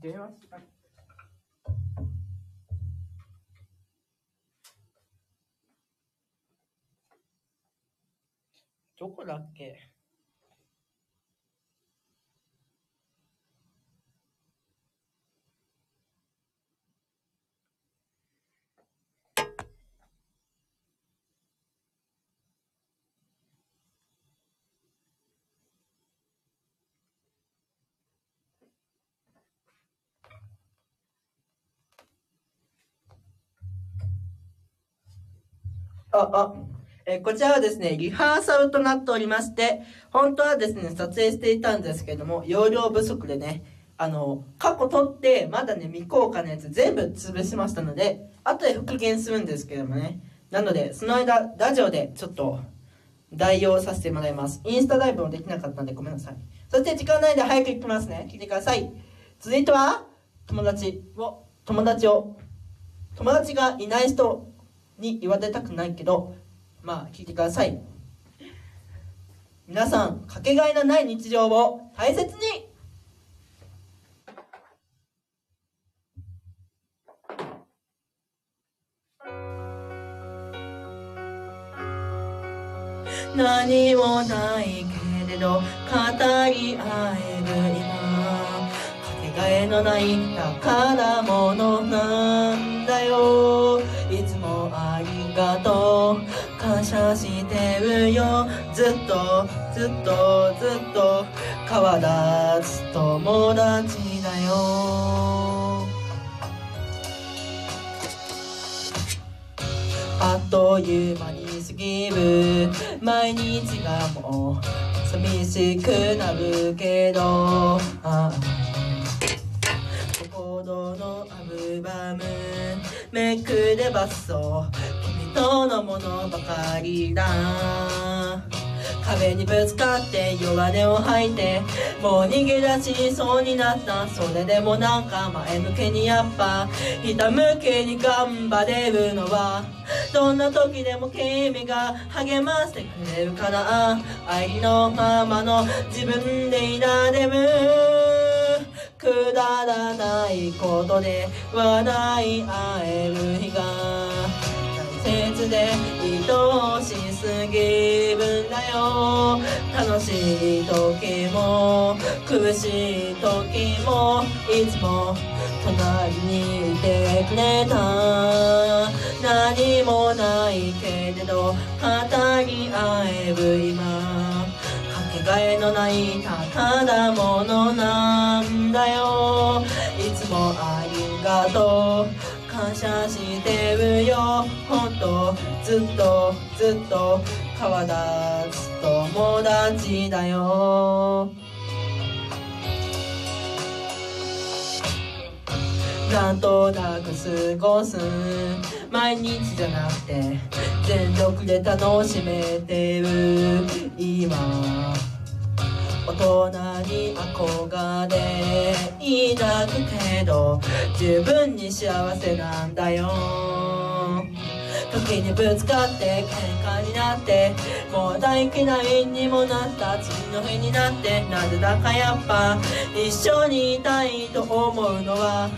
電話したどこだっけ？あ、あ、えこちらはですね、リハーサルとなっておりまして、本当はですね、撮影していたんですけども、容量不足でね、あの、過去撮って、まだね、未公開のやつ全部潰しましたので、後で復元するんですけどもね。なので、その間、ラジオでちょっと、代用させてもらいます。インスタライブもできなかったんでごめんなさい。そして時間ないで早く行きますね。聞いてください。続いては、友達を、友達を、友達がいない人に言われたくないけど、まあ聞いてください。皆さん、かけがえのない日常を大切に。何もないけれど語り合える今。かけがえのない宝物なんだよ。ありがとう。感謝してるよ。ずっとずっとずっと。変わらず友達だよ。あっという間に過ぎる。毎日がもう寂しくなるけど。心のアルバム。めくればそう。君とのものばかりだ。壁にぶつかって弱音を吐いてもう逃げ出しそうになった。それでもなんか前向きにやっぱひたむきに頑張れるのはどんな時でも君が励ましてくれるから。愛のままの自分でいられる。くだらないことで笑い合える日がで愛しすぎるんだよ。楽しい時も苦しい時もいつも隣にいてくれた。何もないけれど語り合える今かけがえのない宝物なんだよ。いつもありがとう。感謝してるよ。ほんとずっとずっと変わらず友達だよ。なんとなく過ごす。毎日じゃなくて全力で楽しめてる。今大人に憧れ抱くけど十分に幸せなんだよ。時にぶつかって喧嘩になってもう大嫌いにもなった次の日になってなぜだかやっぱ一緒にいたいと思うのは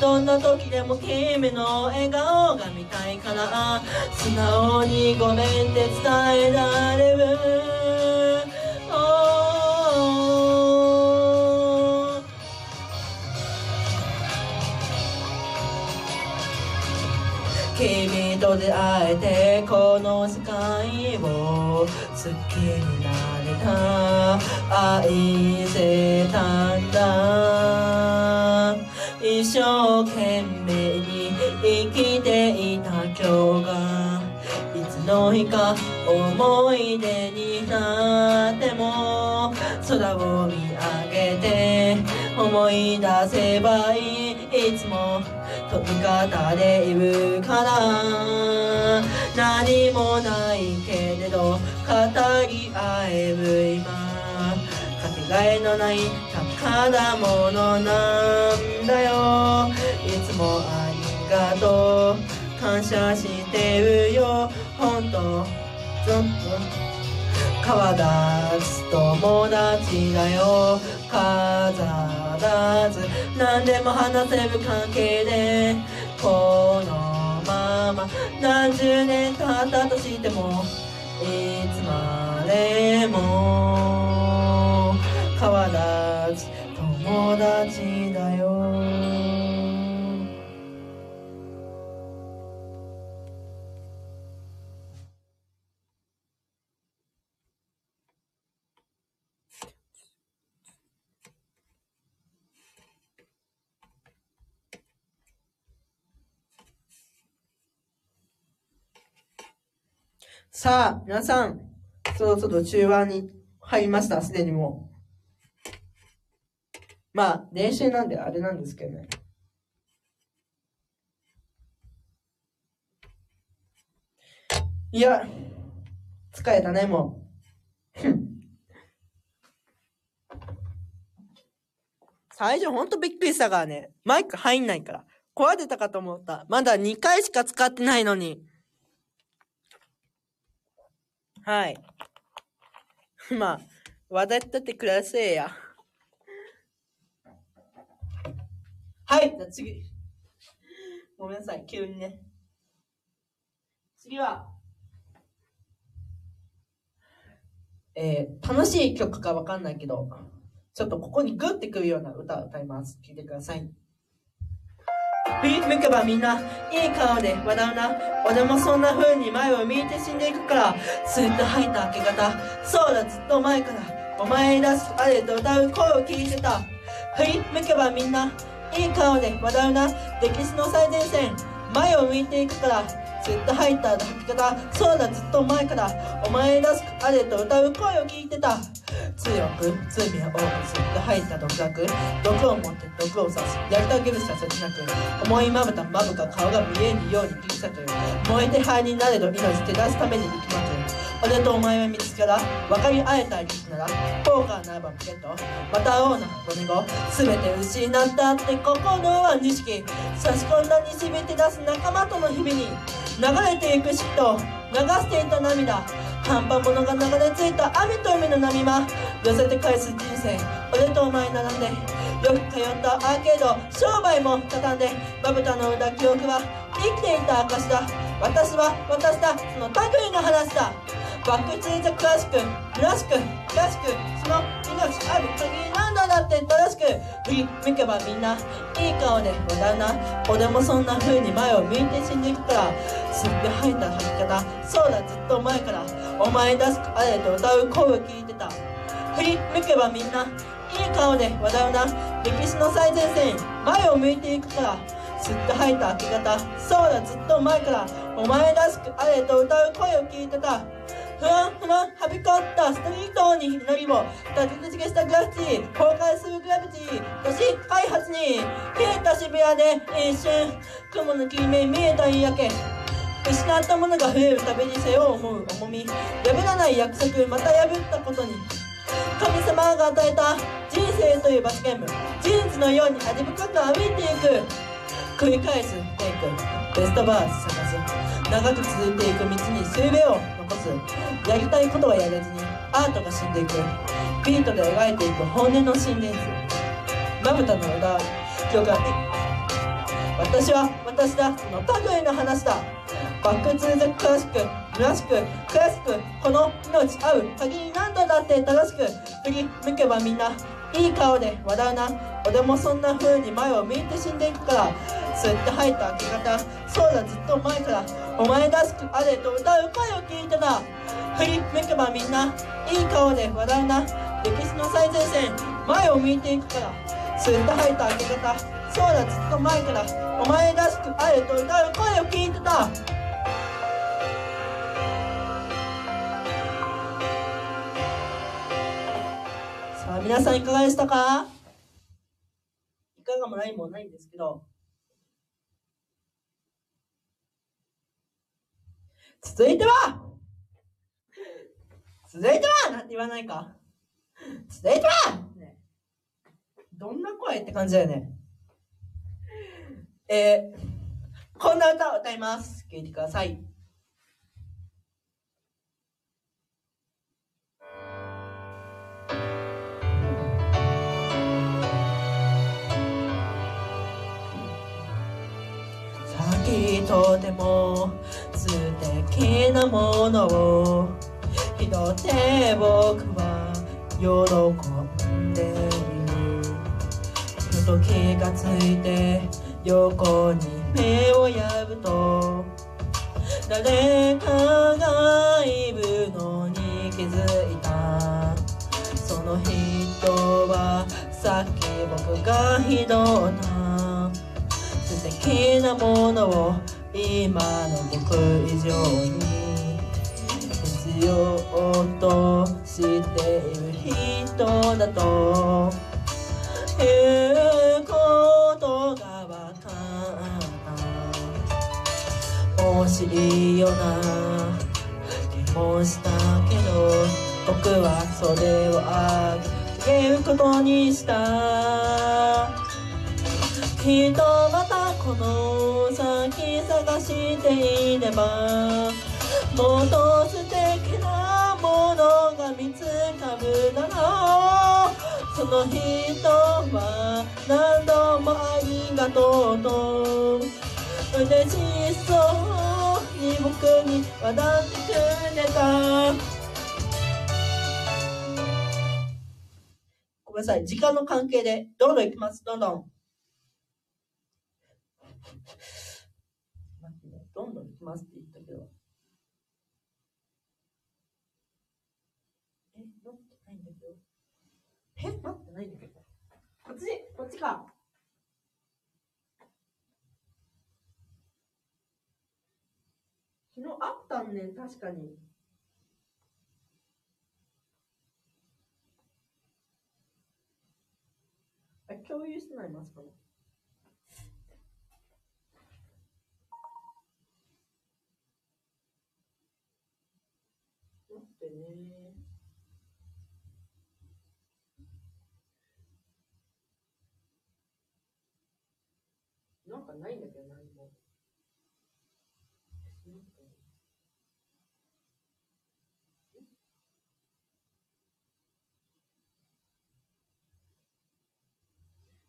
どんな時でも君の笑顔が見たいから素直にごめんって伝えられる。と出会えてこの世界を好きになれた。愛せたんだ。一生懸命に生きていた今日がいつの日か思い出になっても空を見上げて思い出せばいい。いつも飛び方でいるから。何もないけれど語り合える今。かけがえのない宝物なんだよ。いつもありがとう。感謝してるよ。本当ずっと。川立つ友達だよ。飾らず何でも話せる関係でこのまま何十年経ったとしてもいつまでも変わらず友達だよ。さあ、皆さん、そろそろ中盤に入りました、すでにもう。まあ、練習なんであれなんですけどね。いや、疲れたね、もう。最初ほんとびっくりしたからね。マイク入んないから。壊れたかと思った。まだ2回しか使ってないのに。はい。まあ、話題立ってくださいや。はい、じゃあ次。ごめんなさい、急にね。次は、えー、楽しい曲かわかんないけど、ちょっとここにグッてくるような歌を歌います。聴いてください。振り向けばみんないい顔で笑うな。俺もそんな風に前を向いて死んでいくから。スーッと吐いた明け方。そうだずっと前から。お前らしくあれと歌う声を聞いてた。振り向けばみんないい顔で笑うな。歴史の最前線。前を向いていくから。ずっと入った。吐き方そうだずっと前から。お前らしくあれと歌う声を聞いてた。強く罪を多くずっと吐いた独学。毒を持って毒を刺す。やりたげるさせなく思いまぶたまぶか顔が見えぬように切り裂く燃えて灰になれど命手出すために生きまく俺とお前は見つから分かり合えたりならポーカーならばポケット。また会おうな5年後全て失ったって心は錦差し込んだ西日て出す仲間との日々に流れていく嫉妬。流していた涙。半端者が流れ着いた雨と海の波間。寄せて返す人生。俺とお前並んでよく通ったアーケード。商売も畳んでまぶたの裏記憶は生きていた証だ。私は私だその類の話だ。バックツイート詳しくらしくらしくその命ある限りなんだだって正しく振り向けばみんないい顔で笑うな俺もそんな風に前を向いて死んでいくから吸って吐いた吐き方。そうだずっと前から。お前らしくあれと歌う声を聞いてた。振り向けばみんないい顔で笑うな。歴史の最前線前を向いていくから。吸って吐いた明け方。そうだずっと前から。お前らしくあれと歌う声を聞いてた。ふわんふわんはびこったストリートに祈りを立て付けしたグラフィティ崩壊するグラビティ都市開発に冷えた渋谷で一瞬雲の切り目見えた言い訳失ったものが増えるたびに背負う思う重み破らない約束また破ったことに神様が与えた人生という罰ゲームジーンズのように味深く歩いていく繰り返すテイクベストバース探す。長く続いていく道に数秒を残す。やりたいことはやれずにアートが死んでいく。ビートで描いていく。本音の心電図。まぶたの裏記憶が私は私だ。その類の話だ。バックツーザクラシック。虚しく悔しく。この命合う。限り何度だって正しく。振り向けばみんないい顔で笑うな俺もそんな風に前を向いて死んでいくから吸って吐いた明け方そうだずっと前からお前らしくあれと歌う声を聞いてた振り向けばみんないい顔で笑うな歴史の最前線前を向いていくから。吸って吐いた明け方そうだずっと前からお前らしくあれと歌う声を聞いてた。皆さんいかがでしたか？いかがもないもないんですけど、続いては！続いては！なんて言わないか。続いては、ね、どんな声って感じだよね。えー、こんな歌を歌います。聴いてください。とても素敵なものを。拾って僕は喜んでいる。ふと気がついて横に目をやぶと。誰かがいるのに気づいた。その人はさっき僕が拾った素敵なものを今の僕以上に必要としている人だということが分かった。惜しいような気もしたけど僕はそれをあげることにした。きっとまたこの先探していればもっと素敵なものが見つかるだろうその人は何度もありがとうと。嬉しそうに僕に笑ってくれた。ごめんなさい時間の関係でどんどんいきます。どんどん待ってねどんどんいきますって言ったけどえ待ってないんだけどえ待ってないんだけど。こっちこっちか。昨日あったんねん確かに。あ共有してないますかね待ってねなんかないんだけど何も。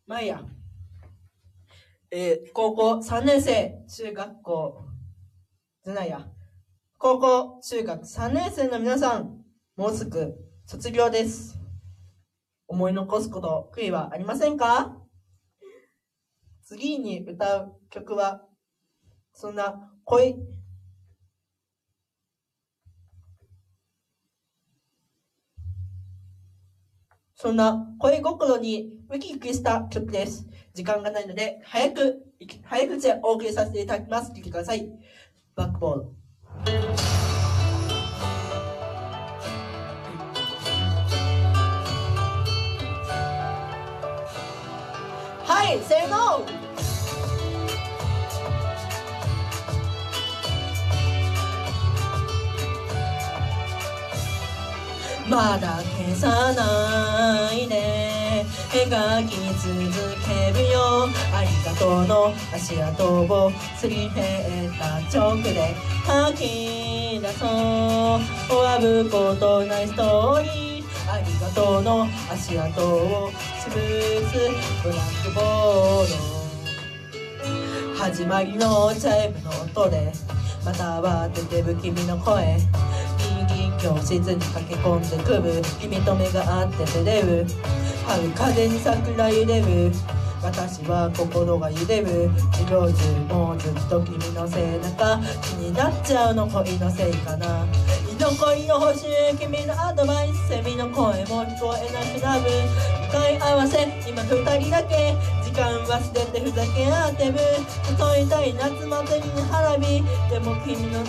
まあいいや。えー高校3年生、中学校、じゃないや。高校、中学3年生の皆さん、もうすぐ卒業です。思い残すこと、悔いはありませんか？次に歌う曲は、そんな恋、そんな恋心にウキウキした曲です。時間がないので、早く、早口でお送りさせていただきます。聞いてください。バックボール。はい、せーの。まだ消さないで描き続けるよ。ありがとうの足跡をすり減った直で吐き出そう。終わることないストーリー。ありがとう。の足跡を潰すブラックボード。始まりのチャイムの音で。また慌ててる君の声。教室に駆け込んでくる君と目が合って照れる。春風に桜揺れる。私は心が揺れる。授業中もずっと君の背中。気になっちゃうの恋のせいかな。残りの星君のアドバイスセミの声も聞こえなくなる向かい合わせ今二人だけ時間忘れてふざけ合ってる誘いたい夏祭りに花火でも君の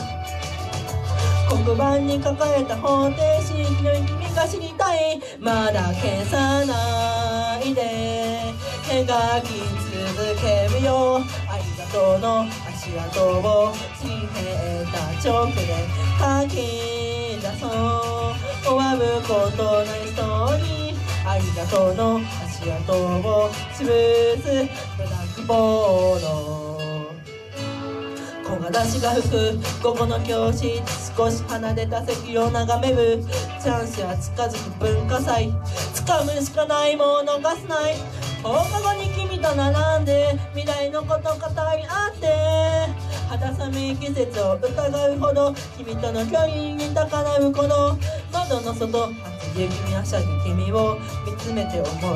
黒板に書かれた方程式の君が知りたいまだ消さないで描き続けるよありがとうの足跡をすり減った直で書き出そう終わることないストーリーありがとうの足跡を潰す。ブラックボード木が出しが吹く午後の教室少し離れた席を眺めるチャンスは近づく文化祭掴むしかないもの逃すない。放課後に君と並んで未来のこと語り合って。肌寒い季節を疑うほど君との距離に高らうこの窓の外初雪にはしゃ君を見つめて思う。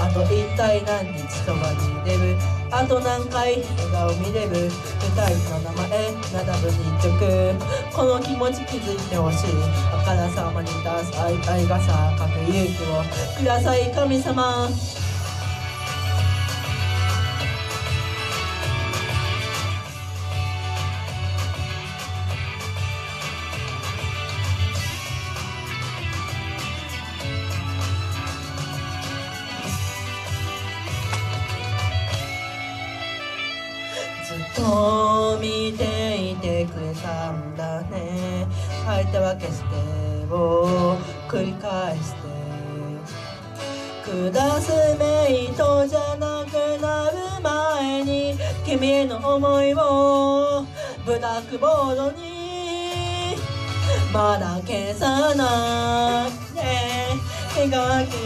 あと一体何日そばに出る？あと何回笑顔見れる？二人の名前並ぶ日直この気持ち気づいてほしい。あからさまに出す愛がさかく勇気をください。神様。たわけしてを繰り返して。下すメイトじゃなくなる前に君への思いをブラックボードに。まだ消さなくて手がきくる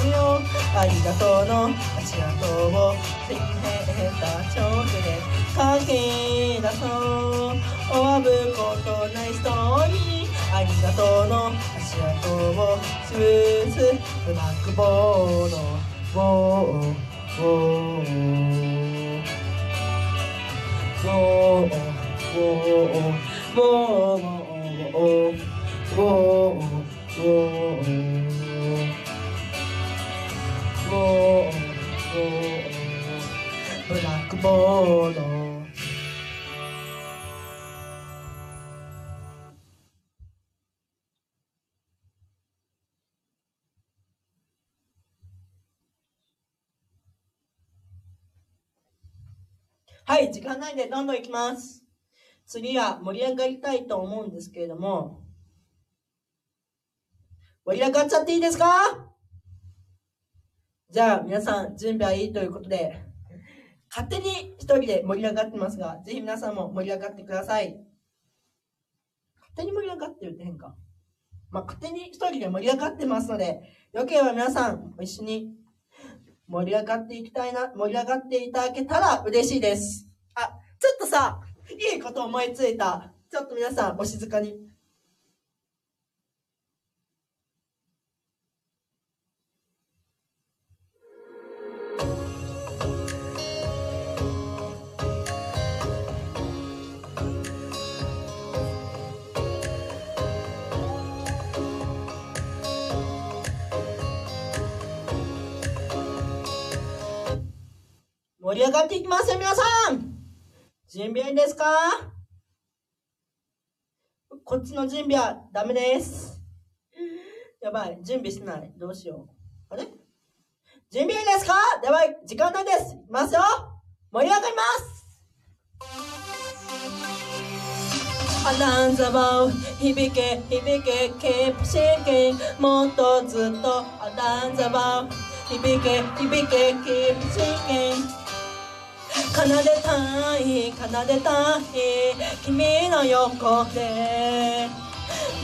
君を。ありがとうの。足跡を水平したチョークで書き出そう。飛ぶことない人にありがとうの足跡をスースブラックボードウォーウォーウォーウォーウォーウォーウォーウブラックボードはい、時間ないんでどんどんいきます。次は盛り上がりたいと思うんですけれども、盛り上がっちゃっていいですか？じゃあ皆さん準備はいいということで、勝手に一人で盛り上がってますが、ぜひ皆さんも盛り上がってください。勝手に盛り上がってるって変か。まあ、勝手に一人で盛り上がってますので、よければ皆さん一緒に盛り上がっていきたいな、盛り上がっていただけたら嬉しいです。あ、ちょっとさ、いいこと思いついた。ちょっと皆さんお静かに。盛り上がっていきますよ、皆さん。準備はいいですか？こっちの準備はダメです。やばい、準備してない。どうしよう。あれ？準備はいいですか？やばい、時間ないです。いきますよ。盛り上がります。アナンザバウ響け響けケープシーキン。もっとずっとアナンザバウ響け響けケープシーキン。奏でたい奏でたい君の横で。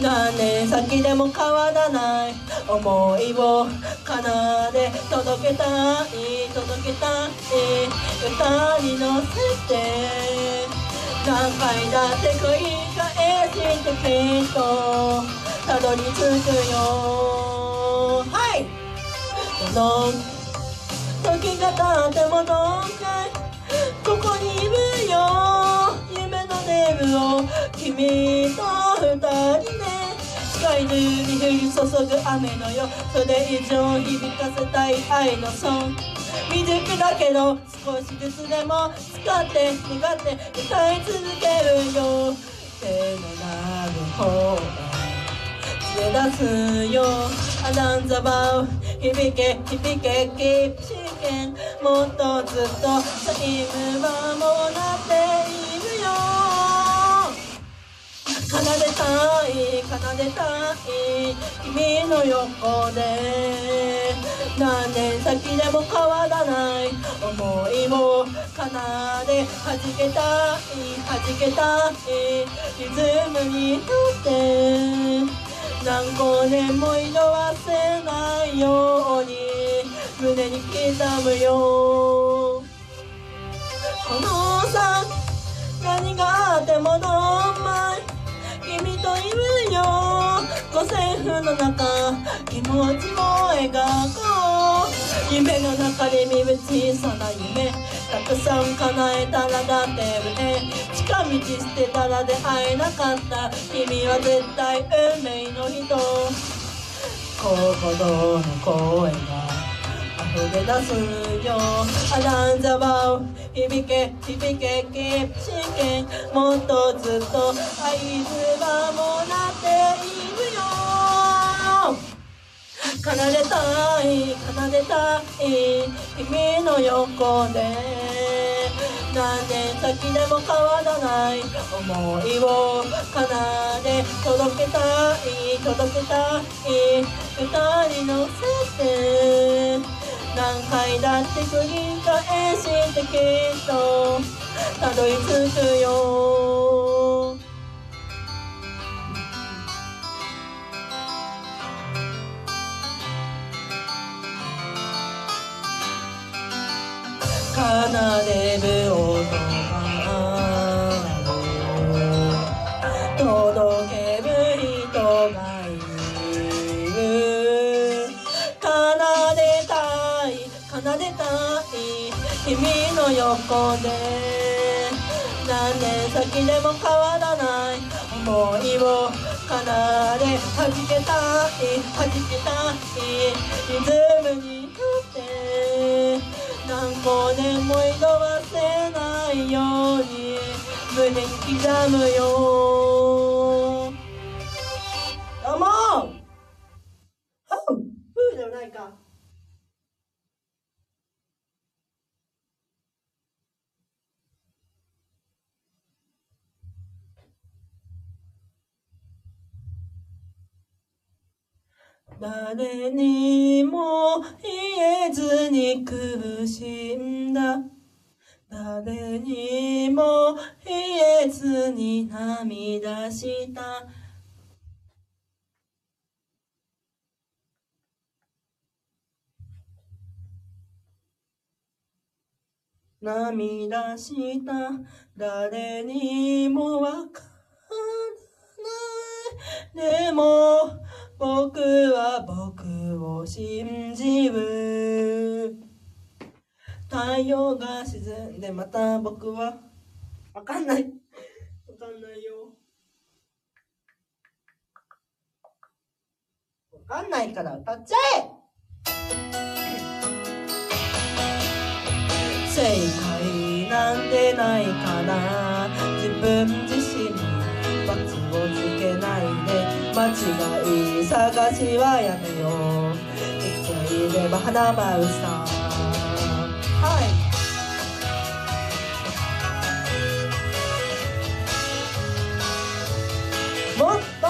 何年先でも変わらない思いを奏で届けたい届けたい歌に乗せて。何回だって繰り返してきっとたどり着くよ。はい。どんどん時が経ってもどんかを君と二人でスカイ中に降り注ぐ雨のよそれ以上響かせたい愛のソン未熟だけど少しずつでも使って願って歌い続けるよ。手のなる方が連れ出すよ。アナンザバウ。響け響けキープし見もっとずっとタイムはもうなっている。奏でたい奏でたい君の横で何年先でも変わらない思いを奏で弾けたい弾けたいリズムに乗って何個年も色あせないように胸に刻むよ。このさ何があってもどんまの中気持ちも描こう夢の中で見る小さな夢たくさん叶えたらだって上近道捨てたら出会えなかった君は絶対運命の人心の声が溢れ出すよアランザバー響け響けキープ真剣もっとずっと合図はもなっているよ奏でたい奏でたい君の横で何年先でも変わらない思いを奏で届けたい届けたい二人乗せて何回だって繰り返してきっとたどり着くよの横で何年先でも変わらない。思い。を奏で弾けたい。弾けたい。リズムに乗って何個年も色褪せない。ように胸に刻むよどうもふうではない。か誰にも言えずに苦しんだ。誰にも言えずに涙した。涙した。誰にもわからない。でも僕は僕を信じる。太陽が沈んでまた僕は。わかんない。わかんないよ。わかんないから歌っちゃえ。正解なんてないから違い探しはやめよう。生きていれば花舞うさ。はい。もっと。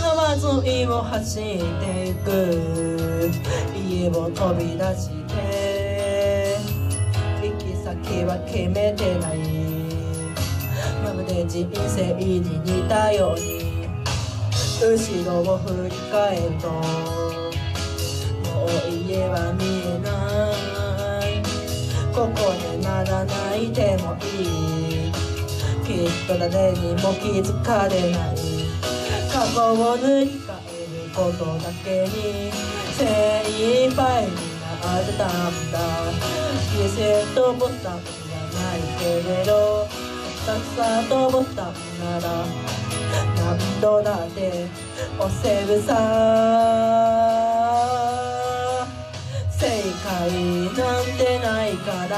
川沿いを走っていく。家を飛び出して。は決めてない。まるで人生に似たように後ろを振り返るともう家は見えない。ここでなら泣いてもいい。きっと誰にも気づかれない。過去を塗り替えることだけに精一杯になったんだリセットボタンはないけれどたくさんとボタンなら何度だって押せるさ。正解なんてないから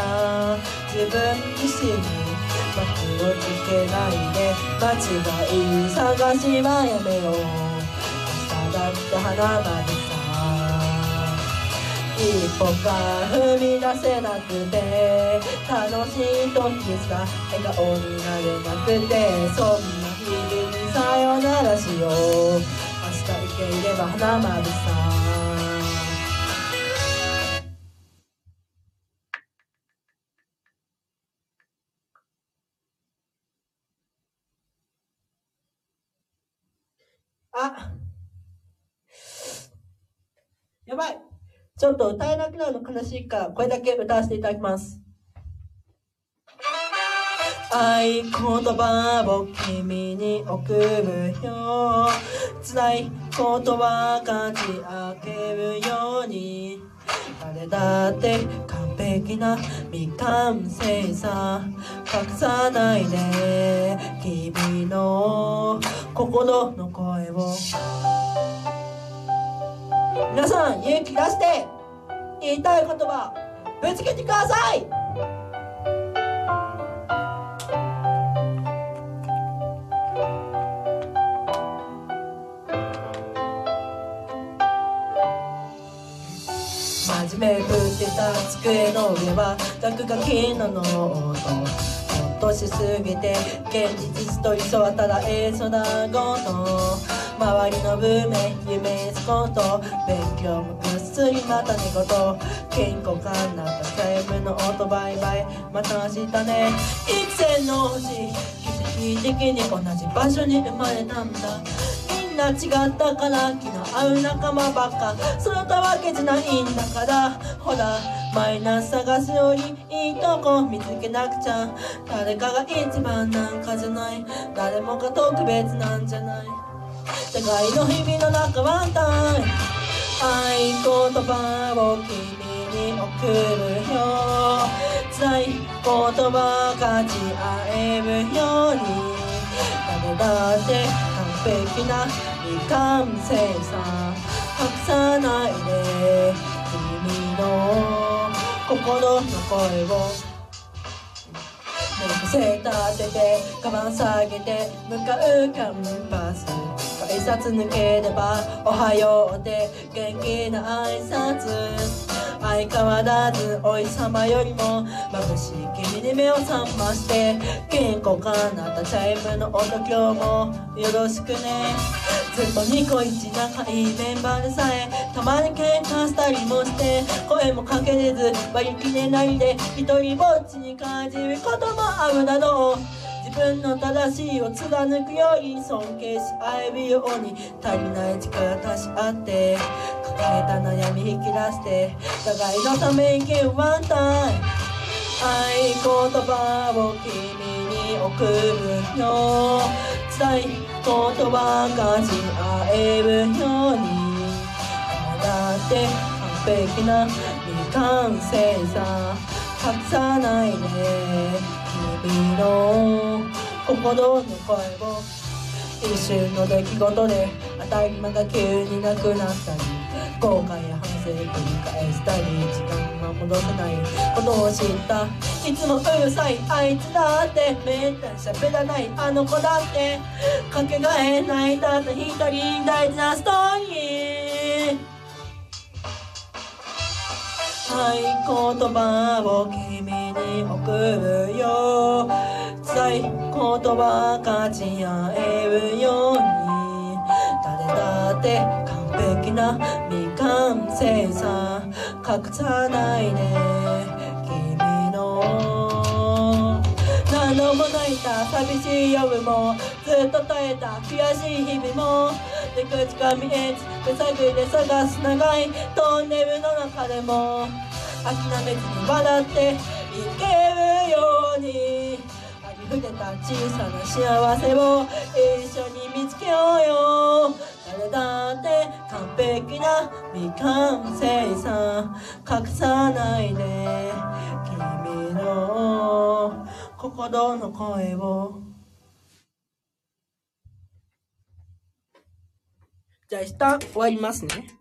自分自身に罰をつけないで間違い探しはやめよう。明日だって花まで一歩が踏み出せなくて楽しい時さ笑顔になれなくてそんな日々にさよならしよう。明日生けいれば花までさあやばいちょっと歌えなくなるの悲しいから、これだけ歌わせていただきます。合言葉を君に送るよ辛いことは感じ上げるように誰だって完璧な未完成さ。隠さないで君の心の声を。皆さん勇気出して。言いたい言葉ぶつけてください。真面目ぶってた机の上は落書きのノート。としすぎて現実と一緒はただ絵空ごと。周りの文明夢すこと勉強もぐっすりまた寝言健康感なったタイムの音バイバイ。また明日ね。一線の星奇跡的に同じ。場所に生まれたんだ。みんな違ったから気の合う仲間ばっか。そのたわけじゃないんだから。ほらマイナス探すよりいいとこ見つけなくちゃ。誰かが一番なんかじゃない。誰もが特別なんじゃない。互いの日々の中ワンタイム愛言葉を君に送るよ辛い言葉勝ち合えるように。誰だって完璧な未完成さ。隠さないで君の心の声を。寝癖立ててカバン下げて向かうキャンパス。挨拶抜ければおはようって元気な挨拶。相変わらずお日様よりも眩しい君に目を覚まして健康かなったチャイムの音今日もよろしくね。ずっとニコイチ仲いいメンバーでさえたまに喧嘩したりもして声もかけれず割り切れないで一人ぼっちに感じることもあるだろう。分の正しいを貫くように尊敬し合えるように足りない力足し合って抱えた悩み引き出して互いのためにワンタイム愛言葉を君に送るよ辛い言葉がし合えるように。だって完璧な未完成さ。隠さないでの心の声を一瞬の出来事で当たり前が急になくなったり後悔や反省繰り返したり時間が戻せない。ことを知った。いつもうるさいあいつだってめったに喋らないあの子だってかけがえないたった一人大事なストーリー。はい言葉を君に送るよ辛い言葉勝ち合えるように誰だって完璧な未完成さ隠さないで君の何度も泣いた寂しい夜もずっと耐えた悔しい日々も出口が見えず手探りで探す長いトンネルの中でも諦めずに笑っていけるよありふれた小さな幸せを一緒に見つけようよ。誰だって完璧な未完成さ。隠さないで。君の心の声を。じゃあ一旦終わりますね。